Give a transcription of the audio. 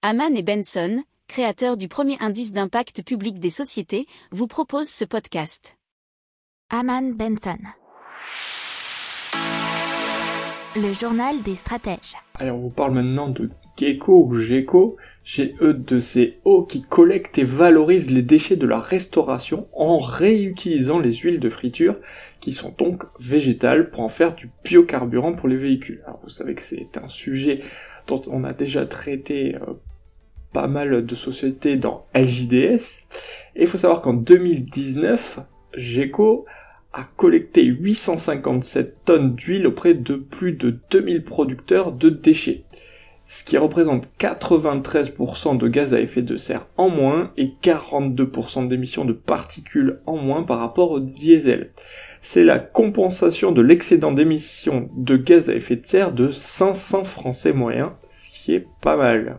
Haman et Benson, créateurs du premier indice d'impact public des sociétés, vous proposent ce podcast. Haman Benson. Le journal des stratèges. Allez, on vous parle maintenant de Gecko ou Gecko, GE de ces eaux qui collectent et valorisent les déchets de la restauration en réutilisant les huiles de friture qui sont donc végétales pour en faire du biocarburant pour les véhicules. Alors vous savez que c'est un sujet dont on a déjà traité euh, pas mal de sociétés dans LJDS. Et il faut savoir qu'en 2019, GECO a collecté 857 tonnes d'huile auprès de plus de 2000 producteurs de déchets. Ce qui représente 93% de gaz à effet de serre en moins et 42% d'émissions de particules en moins par rapport au diesel. C'est la compensation de l'excédent d'émissions de gaz à effet de serre de 500 Français moyens, ce qui est pas mal.